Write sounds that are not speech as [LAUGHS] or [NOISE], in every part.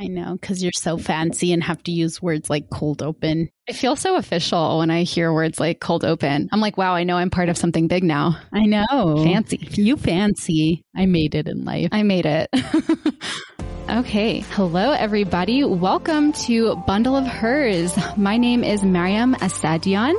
I know, because you're so fancy and have to use words like cold open. I feel so official when I hear words like cold open. I'm like, wow, I know I'm part of something big now. I know. Fancy. You fancy. I made it in life. I made it. [LAUGHS] Okay. Hello, everybody. Welcome to Bundle of Hers. My name is Mariam Asadian.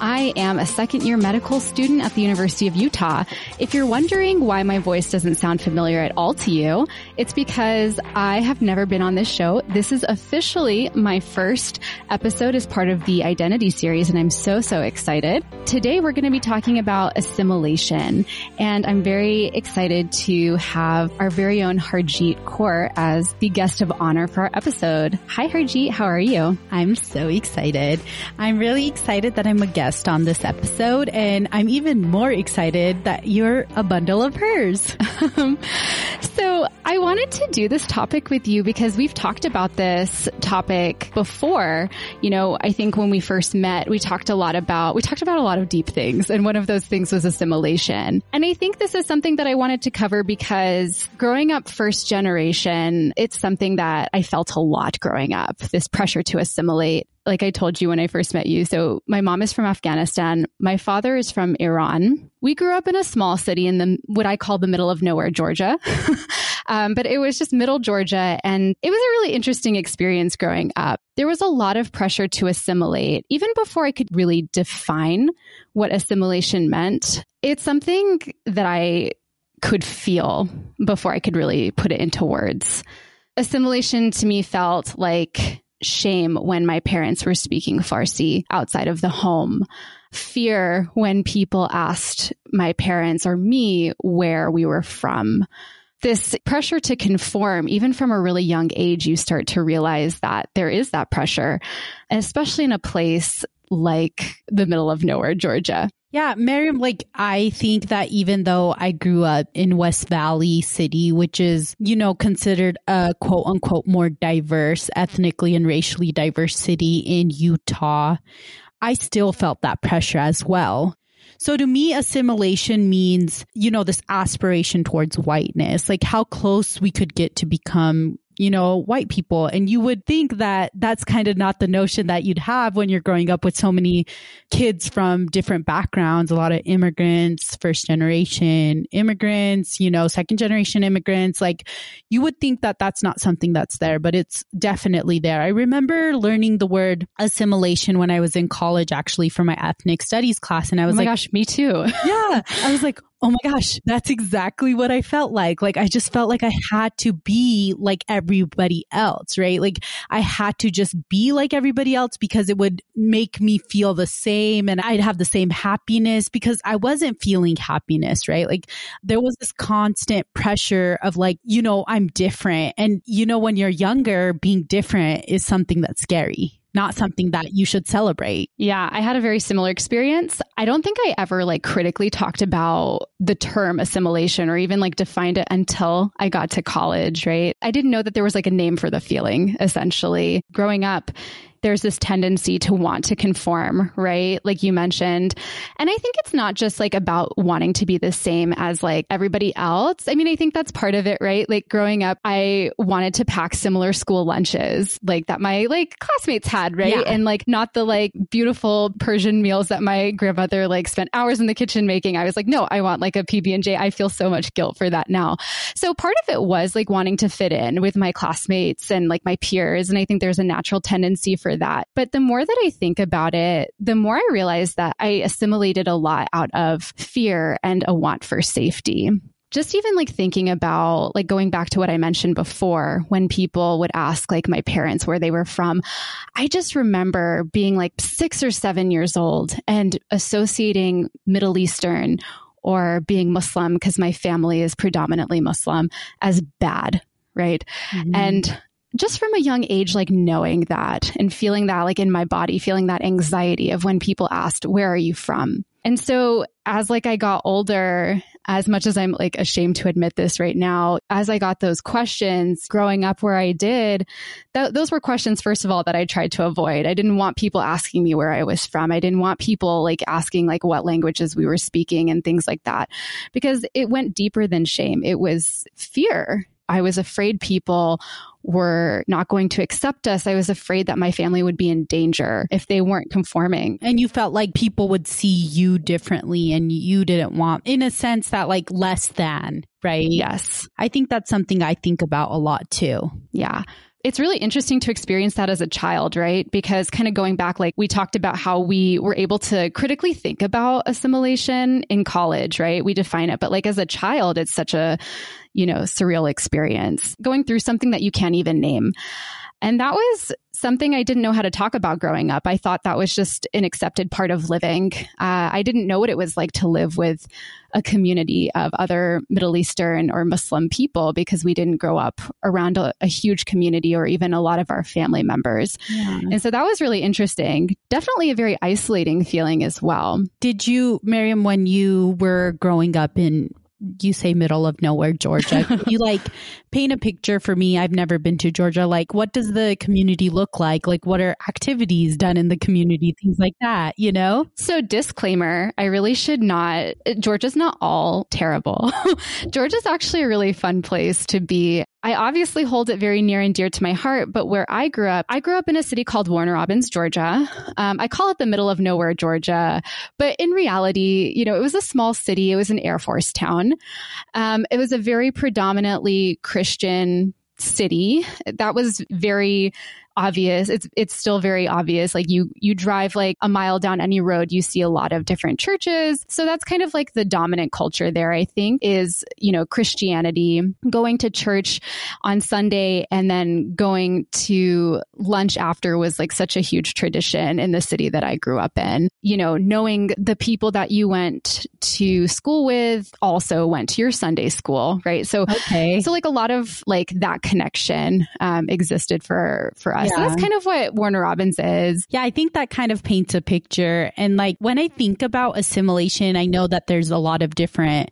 I am a second year medical student at the University of Utah. If you're wondering why my voice doesn't sound familiar at all to you, it's because I have never been on this show. This is officially my first episode as part of the Identity series, and I'm so, so excited. Today, we're going to be talking about assimilation, and I'm very excited to have our very own Harjit Kaur as the guest of honor for our episode. Hi, Harjit. How are you? I'm so excited. I'm really excited that I'm a guest on this episode, and I'm even more excited that you're a bundle of hers. [LAUGHS] so I wanted to do this topic with you because we've talked about this topic before. You know, I think when we first met, we talked a lot about, we talked about a lot of deep things. And one of those things was assimilation. And I think this is something that I wanted to cover because growing up first generation, it's something that I felt a lot growing up, this pressure to assimilate like I told you when I first met you. So my mom is from Afghanistan. My father is from Iran. We grew up in a small city in the what I call the middle of nowhere, Georgia. [LAUGHS] um, but it was just middle Georgia, and it was a really interesting experience growing up. There was a lot of pressure to assimilate, even before I could really define what assimilation meant. It's something that I could feel before I could really put it into words. Assimilation to me felt like shame when my parents were speaking Farsi outside of the home, fear when people asked my parents or me where we were from. This pressure to conform, even from a really young age, you start to realize that there is that pressure, especially in a place like the middle of nowhere, Georgia. Yeah, Mariam, like I think that even though I grew up in West Valley City, which is, you know, considered a quote unquote more diverse, ethnically and racially diverse city in Utah, I still felt that pressure as well. So to me, assimilation means, you know, this aspiration towards whiteness, like how close we could get to become you know, white people. And you would think that that's kind of not the notion that you'd have when you're growing up with so many kids from different backgrounds, a lot of immigrants, first generation immigrants, you know, second generation immigrants. Like you would think that that's not something that's there, but it's definitely there. I remember learning the word assimilation when I was in college, actually, for my ethnic studies class. And I was oh like, gosh, me too. [LAUGHS] yeah. I was like, oh my gosh, that's exactly what I felt like. Like I just felt like I had to be like everybody else, right? Like I had to just be like everybody else because it would make me feel the same and I'd have the same happiness because I wasn't feeling happiness, right? Like there was this constant pressure of like, you know, I'm different. And you know, when you're younger, being different is something that's scary not something that you should celebrate. Yeah, I had a very similar experience. I don't think I ever like critically talked about the term assimilation or even like defined it until I got to college, right? I didn't know that there was like a name for the feeling essentially. Growing up, there's this tendency to want to conform, right? Like you mentioned. And I think it's not just like about wanting to be the same as like everybody else. I mean, I think that's part of it, right? Like growing up, I wanted to pack similar school lunches like that my like classmates had, right? Yeah. And like not the like beautiful Persian meals that my grandmother like spent hours in the kitchen making. I was like, no, I want like a PB&J. I feel so much guilt for that now. So part of it was like wanting to fit in with my classmates and like my peers. And I think there's a natural tendency for that. But the more that I think about it, the more I realize that I assimilated a lot out of fear and a want for safety just even like thinking about like going back to what I mentioned before when people would ask like my parents where they were from, I just remember being like six or seven years old and associating Middle Eastern or being Muslim because my family is predominantly Muslim as bad. Right. Mm-hmm. And just from a young age, like knowing that and feeling that like in my body, feeling that anxiety of when people asked, where are you from? And so as like I got older, as much as I'm like ashamed to admit this right now, as I got those questions growing up where I did, th- those were questions, first of all, that I tried to avoid. I didn't want people asking me where I was from. I didn't want people like asking like what languages we were speaking and things like that because it went deeper than shame. It was fear I was afraid people were not going to accept us. I was afraid that my family would be in danger if they weren't conforming. And you felt like people would see you differently and you didn't want, in a sense, that like less than, right? Yes. I think that's something I think about a lot too. Yeah it's really interesting to experience that as a child, right? Because kind of going back, like we talked about how we were able to critically think about assimilation in college, right? We define it, but like as a child, it's such a, you know, surreal experience going through something that you can't even name. And that was something I didn't know how to talk about growing up. I thought that was just an accepted part of living. Uh, I didn't know what it was like to live with a community of other Middle Eastern or Muslim people because we didn't grow up around a, a huge community or even a lot of our family members. Yeah. And so that was really interesting. Definitely a very isolating feeling as well. Did you, Mariam, when you were growing up in you say middle of nowhere, Georgia. [LAUGHS] you like paint a picture for me. I've never been to Georgia. Like, what does the community look like? Like, what are activities done in the community? Things like that, you know? So, disclaimer I really should not, Georgia's not all terrible. [LAUGHS] Georgia's actually a really fun place to be. I obviously hold it very near and dear to my heart, but where I grew up, I grew up in a city called Warner Robins, Georgia. Um, I call it the middle of nowhere, Georgia. But in reality, you know, it was a small city. It was an Air Force town. Um, it was a very predominantly Christian city. That was very obvious. It's it's still very obvious. Like you you drive like a mile down any road, you see a lot of different churches. So that's kind of like the dominant culture there, I think, is, you know, Christianity, going to church on Sunday and then going to lunch after was like such a huge tradition in the city that I grew up in. You know, knowing the people that you went to school with also went to your Sunday school, right? So okay. so like a lot of like that connection um, existed for for us yeah. So that's kind of what Warner Robins is. Yeah, I think that kind of paints a picture. And like when I think about assimilation, I know that there's a lot of different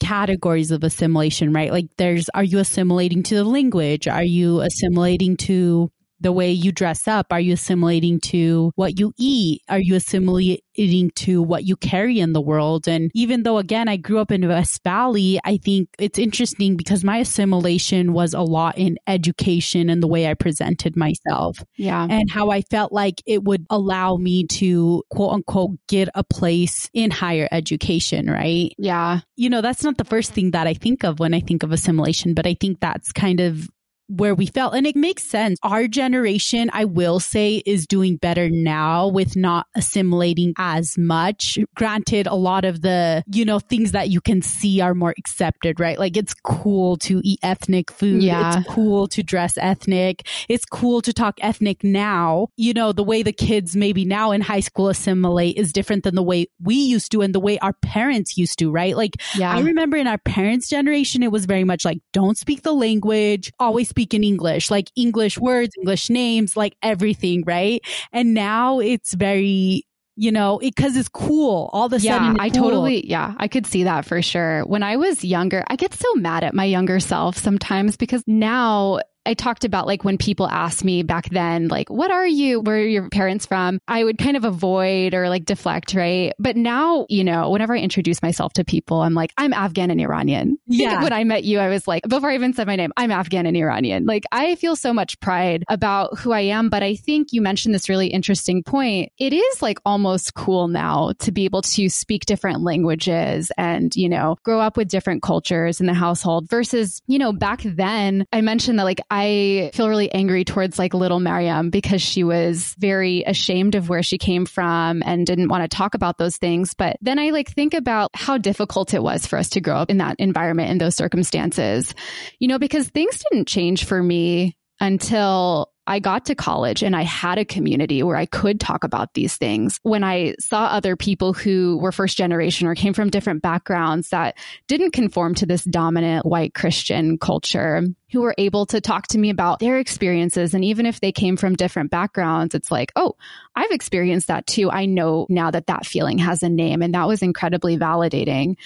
categories of assimilation, right? Like there's, are you assimilating to the language? Are you assimilating to the way you dress up? Are you assimilating to what you eat? Are you assimilating to what you carry in the world? And even though, again, I grew up in West Valley, I think it's interesting because my assimilation was a lot in education and the way I presented myself. Yeah. And how I felt like it would allow me to quote unquote get a place in higher education, right? Yeah. You know, that's not the first thing that I think of when I think of assimilation, but I think that's kind of where we felt. And it makes sense. Our generation, I will say, is doing better now with not assimilating as much. Granted, a lot of the, you know, things that you can see are more accepted, right? Like it's cool to eat ethnic food. Yeah. It's cool to dress ethnic. It's cool to talk ethnic now. You know, the way the kids maybe now in high school assimilate is different than the way we used to and the way our parents used to, right? Like, yeah. I remember in our parents' generation, it was very much like, don't speak the language, always speak in English, like English words, English names, like everything, right? And now it's very you know, because it, it's cool. All of a yeah, sudden, I cool. totally, yeah, I could see that for sure. When I was younger, I get so mad at my younger self sometimes because now I talked about like when people asked me back then, like, what are you? Where are your parents from? I would kind of avoid or like deflect, right? But now, you know, whenever I introduce myself to people, I'm like, I'm Afghan and Iranian. [LAUGHS] Yeah. when I met you, I was like, before I even said my name, I'm Afghan and Iranian. Like, I feel so much pride about who I am. But I think you mentioned this really interesting point. It is like almost cool now to be able to speak different languages and, you know, grow up with different cultures in the household versus, you know, back then I mentioned that like I feel really angry towards like little Mariam because she was very ashamed of where she came from and didn't want to talk about those things. But then I like think about how difficult it was for us to grow up in that environment in those circumstances, you know, because things didn't change for me until I got to college and I had a community where I could talk about these things. When I saw other people who were first generation or came from different backgrounds that didn't conform to this dominant white Christian culture, who were able to talk to me about their experiences. And even if they came from different backgrounds, it's like, oh, I've experienced that too. I know now that that feeling has a name. And that was incredibly validating.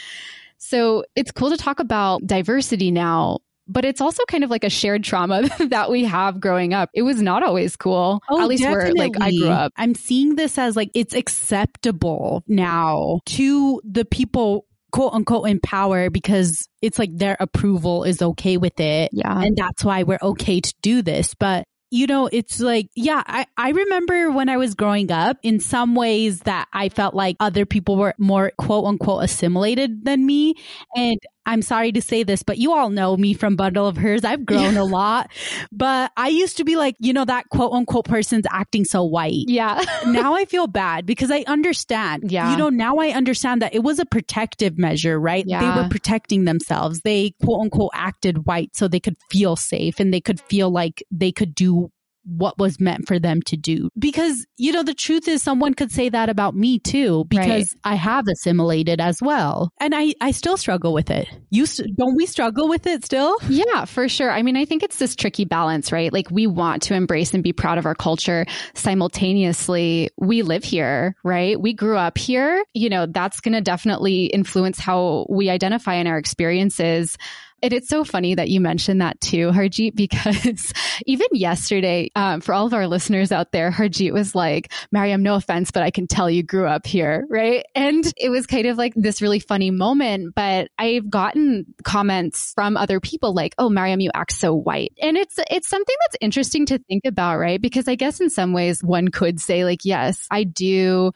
So it's cool to talk about diversity now but it's also kind of like a shared trauma [LAUGHS] that we have growing up. It was not always cool. Oh, At least definitely. where like I grew up. I'm seeing this as like it's acceptable now to the people quote unquote in power because it's like their approval is okay with it. Yeah. And that's why we're okay to do this. But you know, it's like, yeah, I, I remember when I was growing up in some ways that I felt like other people were more quote unquote assimilated than me. And I'm sorry to say this, but you all know me from Bundle of Hers. I've grown a lot, but I used to be like, you know, that quote unquote person's acting so white. Yeah. [LAUGHS] now I feel bad because I understand. Yeah. You know, now I understand that it was a protective measure, right? Yeah. They were protecting themselves. They quote unquote acted white so they could feel safe and they could feel like they could do what was meant for them to do. Because, you know, the truth is someone could say that about me too, because I have assimilated as well. And I, I still struggle with it. You, s- don't we struggle with it still? Yeah, for sure. I mean, I think it's this tricky balance, right? Like we want to embrace and be proud of our culture. Simultaneously, we live here, right? We grew up here. You know, that's going to definitely influence how we identify in our experiences. And it's so funny that you mentioned that too, Harjit, [LAUGHS] because even yesterday, um, for all of our listeners out there, Harjit was like, Mariam, no offense, but I can tell you grew up here, right? And it was kind of like this really funny moment, but I've gotten comments from other people like, oh, Mariam, you act so white. And it's, it's something that's interesting to think about, right? Because I guess in some ways one could say like, yes, I do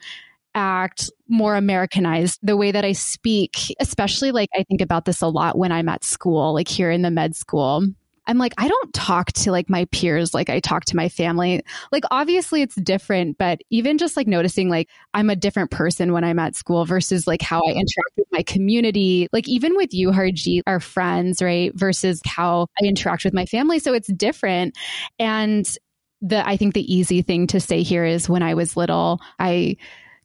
act more Americanized, the way that I speak, especially like I think about this a lot when I'm at school, like here in the med school. I'm like, I don't talk to like my peers like I talk to my family. Like, obviously it's different, but even just like noticing like I'm a different person when I'm at school versus like how I interact with my community, like even with you, Harjit, our friends, right? Versus how I interact with my family. So it's different. And the, I think the easy thing to say here is when I was little, I,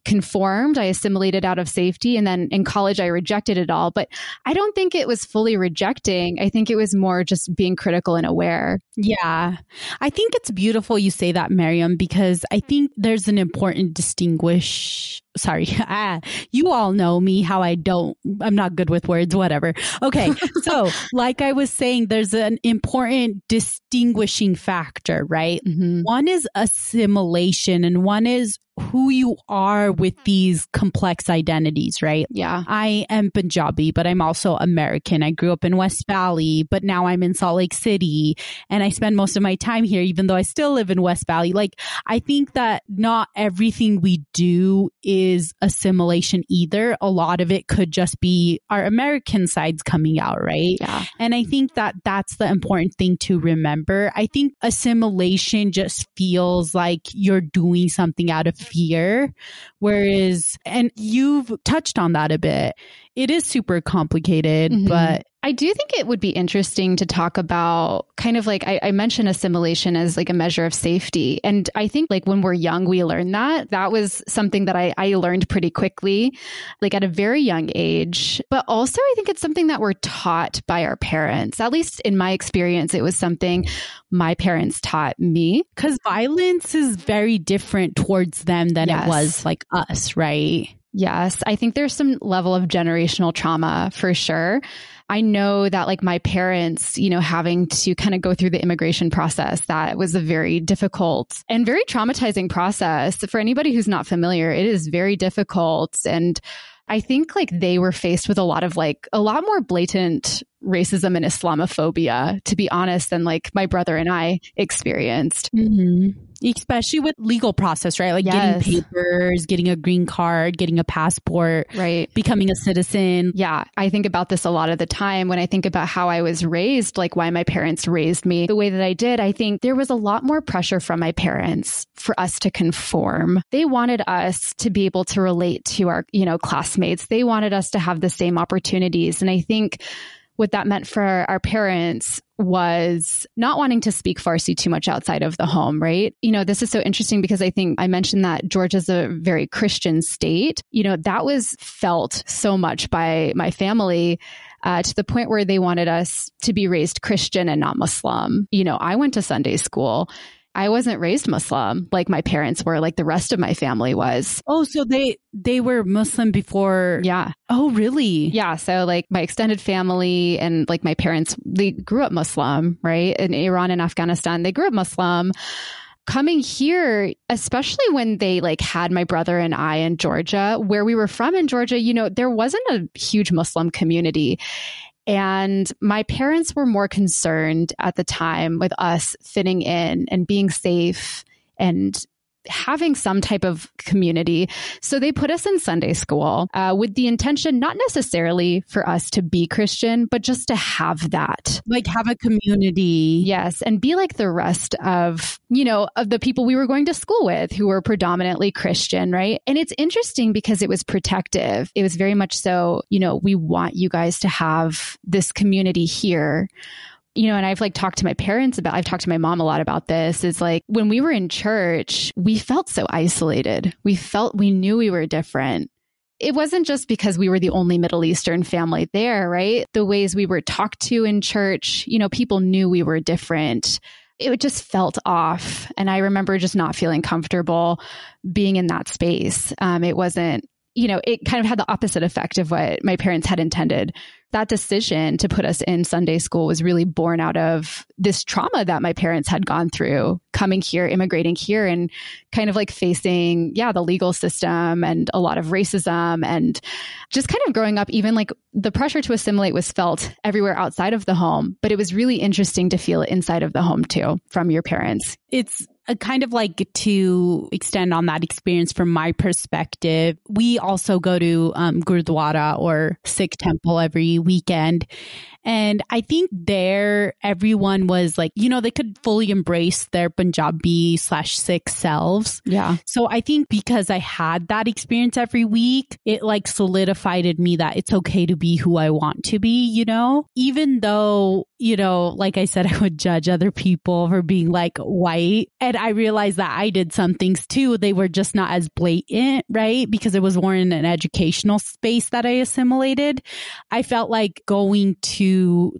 conformed. I assimilated out of safety. And then in college, I rejected it all. But I don't think it was fully rejecting. I think it was more just being critical and aware. Yeah. I think it's beautiful you say that, Mariam, because I think there's an important distinguish. Sorry. [LAUGHS] Ah, you all know me, how I don't, I'm not good with words, whatever. Okay. [LAUGHS] so, like I was saying, there's an important distinguishing factor, right? Mm-hmm. One is assimilation and one is who you are with these complex identities, right? Yeah. I am Punjabi, but I'm also American. I grew up in West Valley, but now I'm in Salt Lake City and I spend most of my time here, even though I still live in West Valley. Like, I think that not everything we do is assimilation either. A lot of it could just be our American sides coming out, right? Yeah. And I think that that's the important thing to remember. I think assimilation just feels like you're doing something out of fear. Whereas, and you've touched on that a bit, it is super complicated, Mhm. but I do think it would be interesting to talk about kind of like I, I, mentioned assimilation as like a measure of safety. And I think like when we're young, we learn that. That was something that I, I learned pretty quickly, like at a very young age. But also, I think it's something that we're taught by our parents. At least in my experience, it was something my parents taught me. because violence is very different towards them than Yes. it was like us, right? Yes, I think there's some level of generational trauma for sure. I know that like my parents, you know, having to kind of go through the immigration process, that was a very difficult and very traumatizing process. For anybody who's not familiar, it is very difficult. And I think like they were faced with a lot of like a lot more blatant racism and Islamophobia, to be honest, than like my brother and I experienced. Mm-hmm. Especially with legal process, right? Like Yes. getting papers, getting a green card, getting a passport, Right. becoming a citizen. Yeah, I think about this a lot of the time when I think about how I was raised, like why my parents raised me the way that I did. I think there was a lot more pressure from my parents for us to conform. They wanted us to be able to relate to our, you know, classmates. They wanted us to have the same opportunities. And I think what that meant for our parents was not wanting to speak Farsi too much outside of the home, right? You know, this is so interesting because I think I mentioned that Georgia's a very Christian state. You know, that was felt so much by my family. Uh, to the point where they wanted us to be raised Christian and not Muslim. You know, I went to Sunday school. I wasn't raised Muslim like my parents were, like the rest of my family was. Oh, so they they were Muslim before. Yeah. Oh, really? Yeah. So like my extended family and like my parents, they grew up Muslim, right? In Iran and Afghanistan, they grew up Muslim. coming here, especially when they like had my brother and I in Georgia, where we were from in Georgia, you know, there wasn't a huge Muslim community. And my parents were more concerned at the time with us fitting in and being safe and having some type of community. So they put us in Sunday school uh, with the intention, not necessarily for us to be Christian, but just to have that. Like have a community. Yes. And be like the rest of, you know, of the people we were going to school with who were predominantly Christian, right? And it's interesting because it was protective. It was very much so, you know, we want you guys to have this community here you know, and I've like talked to my parents about, I've talked to my mom a lot about this is like when we were in church, we felt so isolated. We felt, we knew we were different. It wasn't just because we were the only Middle Eastern family there, right? The ways we were talked to in church, you know, people knew we were different. It just felt off. And I remember just not feeling comfortable being in that space. Um, it wasn't, you know, it kind of had the opposite effect of what my parents had intended that decision to put us in Sunday school was really born out of this trauma that my parents had gone through coming here, immigrating here, and kind of like facing, yeah, the legal system and a lot of racism and just kind of growing up, even like the pressure to assimilate was felt everywhere outside of the home. But it was really interesting to feel it inside of the home too from your parents. It's a kind of like to extend on that experience from my perspective. We also go to um, Gurdwara or Sikh temple every weekend. And I think there, everyone was like, you know, they could fully embrace their Punjabi slash Sikh selves. Yeah. So I think because I had that experience every week, it like solidified in me that it's okay to be who I want to be, you know, even though, you know, like I said, [LAUGHS] I would judge other people for being like white. And I realized that I did some things too. They were just not as blatant, right? Because it was more in an educational space that I assimilated. I felt like going to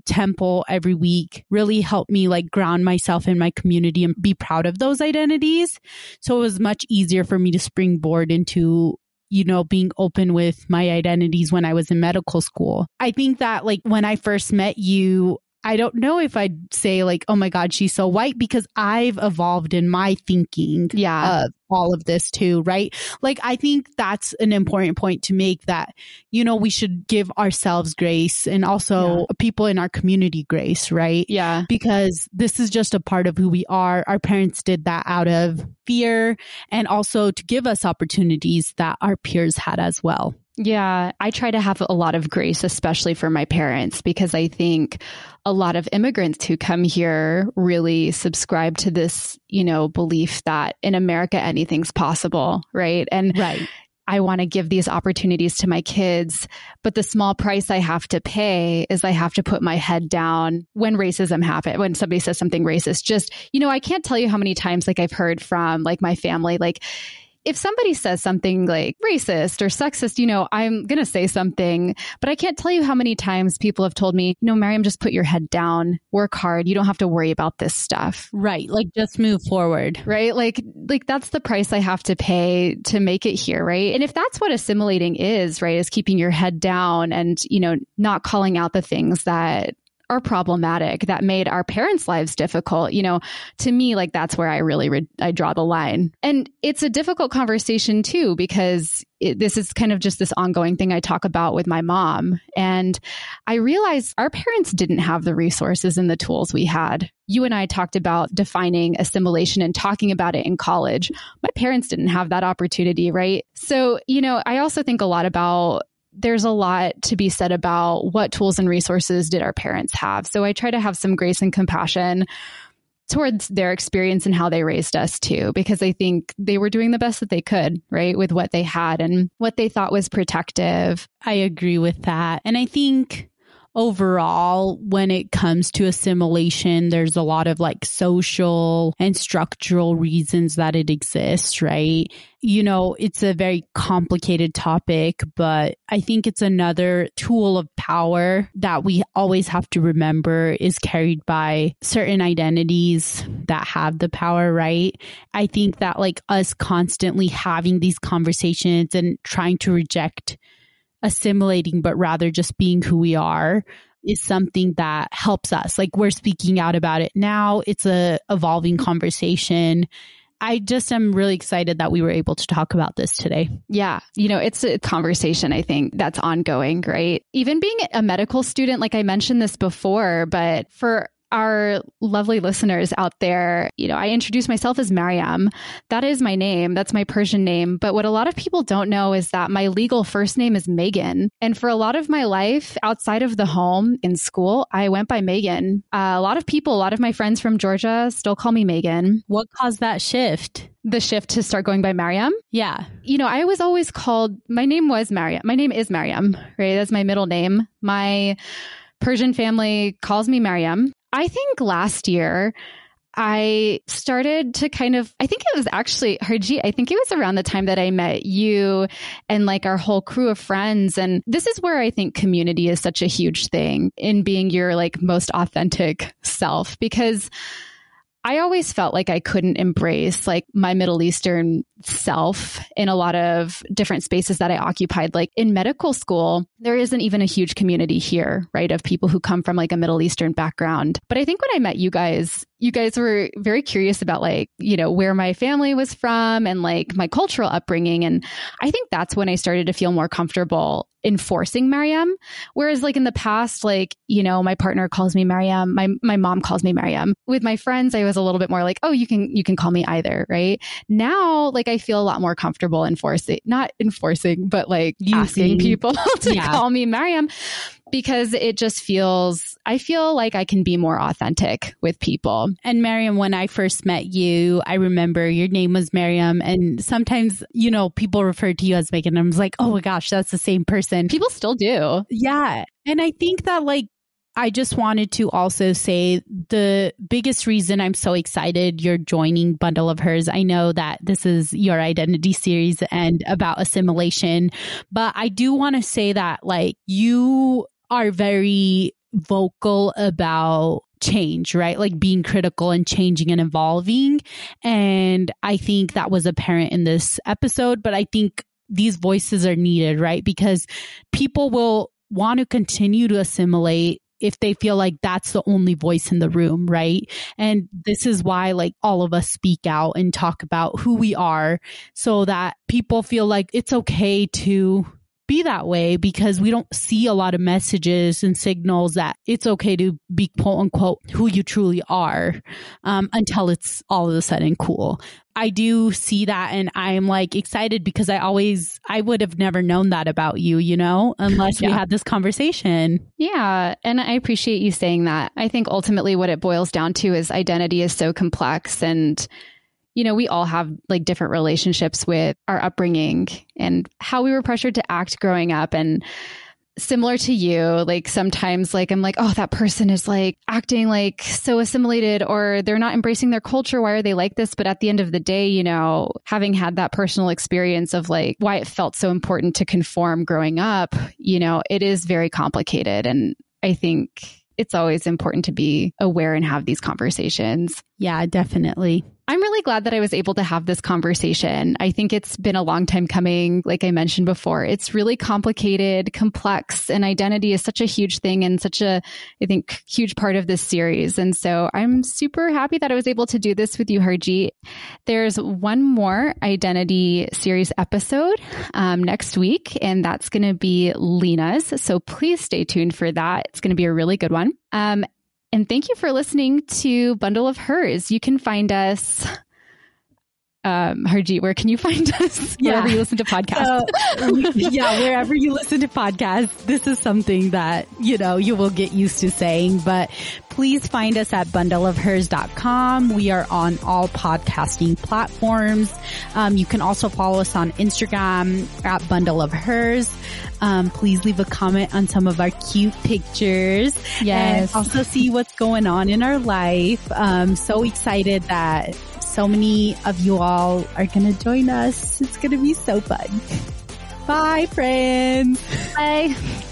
temple every week really helped me like ground myself in my community and be proud of those identities. So it was much easier for me to springboard into you know, being open with my identities when I was in medical school. I think that like when I first met you, I don't know if I'd say like, oh my God, she's so white because I've evolved in my thinking yeah. of all of this too, right? Like, I think that's an important point to make that, you know, we should give ourselves grace and also yeah. people in our community grace, right? Yeah. Because this is just a part of who we are. Our parents did that out of fear and also to give us opportunities that our peers had as well. Yeah, I try to have a lot of grace, especially for my parents, because I think a lot of immigrants who come here really subscribe to this, you know, belief that in America anything's possible, right? And right. I want to give these opportunities to my kids, but the small price I have to pay is I have to put my head down when racism happens, when somebody says something racist. Just, you know, I can't tell you how many times like I've heard from like my family, like, if somebody says something like racist or sexist, you know, I'm going to say something, but I can't tell you how many times people have told me, no, Mariam, just put your head down, work hard. You don't have to worry about this stuff. Right. Like just move forward. Right. Like, like that's the price I have to pay to make it here. Right. And if that's what assimilating is, right, is keeping your head down and, you know, not calling out the things that are problematic that made our parents' lives difficult, you know, to me, like that's where I really, re- I draw the line. And it's a difficult conversation too, because it, this is kind of just this ongoing thing I talk about with my mom. And I realized our parents didn't have the resources and the tools we had. You and I talked about defining assimilation and talking about it in college. My parents didn't have that opportunity, right? So, you know, I also think a lot about there's a lot to be said about what tools and resources did our parents have. So I try to have some grace and compassion towards their experience and how they raised us too, because I think they were doing the best that they could, right, with what they had and what they thought was protective. I agree with that. And I think overall, when it comes to assimilation, there's a lot of like social and structural reasons that it exists, right? You know, it's a very complicated topic, but I think it's another tool of power that we always have to remember is carried by certain identities that have the power, right? I think that like us constantly having these conversations and trying to reject assimilating, but rather just being who we are is something that helps us. Like we're speaking out about it now. It's a evolving conversation. I just am really excited that we were able to talk about this today. Yeah. You know, it's a conversation, I think, that's ongoing, right? Even being a medical student, like I mentioned this before, but for our lovely listeners out there, you know, I introduce myself as Mariam. That is my name. That's my Persian name. But what a lot of people don't know is that my legal first name is Megan. And for a lot of my life outside of the home in school, I went by Megan. Uh, a lot of people, a lot of my friends from Georgia still call me Megan. What caused that shift? The shift to start going by Mariam? Yeah. You know, I was always called, my name was Mariam. My name is Mariam, right? That's my middle name. My Persian family calls me Mariam. I think last year I started to kind of, I think it was actually, Harjit, I think it was around the time that I met you and like our whole crew of friends. And this is where I think community is such a huge thing in being your like most authentic self because I always felt like I couldn't embrace like my Middle Eastern self in a lot of different spaces that I occupied. Like in medical school, there isn't even a huge community here, right? Of people who come from like a Middle Eastern background. But I think when I met you guys, you guys were very curious about like, you know, where my family was from and like my cultural upbringing. And I think that's when I started to feel more comfortable enforcing Mariam. Whereas like in the past, like, you know, my partner calls me Mariam, my, my mom calls me Mariam. With my friends, I was a little bit more like, oh, you can, you can call me either. Right. Now, like I feel a lot more comfortable enforcing, not enforcing, but like Using. asking people [LAUGHS] to yeah. call me Mariam because it just feels, I feel like I can be more authentic with people. And Mariam, when I first met you, I remember your name was Mariam. And sometimes, you know, people refer to you as Megan. I was like, oh my gosh, that's the same person. People still do. Yeah. And I think that like I just wanted to also say the biggest reason I'm so excited you're joining Bundle of Hers. I know that this is your identity series and about assimilation, but I do want to say that like you are very vocal about change, right? Like being critical and changing and evolving. And I think that was apparent in this episode, but I think these voices are needed, right? Because people will want to continue to assimilate if they feel like that's the only voice in the room, right? And this is why like all of us speak out and talk about who we are so that people feel like it's okay to be that way because we don't see a lot of messages and signals that it's okay to be quote unquote who you truly are um, until it's all of a sudden cool. I do see that and I'm like excited because I always, I would have never known that about you, you know, unless yeah. we had this conversation. Yeah. And I appreciate you saying that. I think ultimately what it boils down to is identity is so complex and you know, we all have like different relationships with our upbringing and how we were pressured to act growing up. And similar to you, like sometimes like I'm like, oh, that person is like acting like so assimilated or they're not embracing their culture. Why are they like this? But at the end of the day, you know, having had that personal experience of like why it felt so important to conform growing up, you know, it is very complicated. And I think it's always important to be aware and have these conversations. Yeah, definitely. I'm really glad that I was able to have this conversation. I think it's been a long time coming. Like I mentioned before, it's really complicated, complex, and identity is such a huge thing and such a, I think, huge part of this series. And so I'm super happy that I was able to do this with you, Harjit. There's one more identity series episode um, next week, and that's going to be Lena's. So please stay tuned for that. It's going to be a really good one. Um, and thank you for listening to Bundle of Hers. You can find us um, Harjit, where can you find [LAUGHS] us? Yeah. Wherever you listen to podcasts. Yeah, wherever you listen to podcasts. This is something that, you know, you will get used to saying, but please find us at bundleofhers.com. We are on all podcasting platforms. Um, you can also follow us on Instagram at bundle of hers. Um, please leave a comment on some of our cute pictures. Yes. And also see what's going on in our life. Um, so excited that so many of you all are going to join us. It's going to be so fun. [LAUGHS] Bye, friends. Bye. [LAUGHS]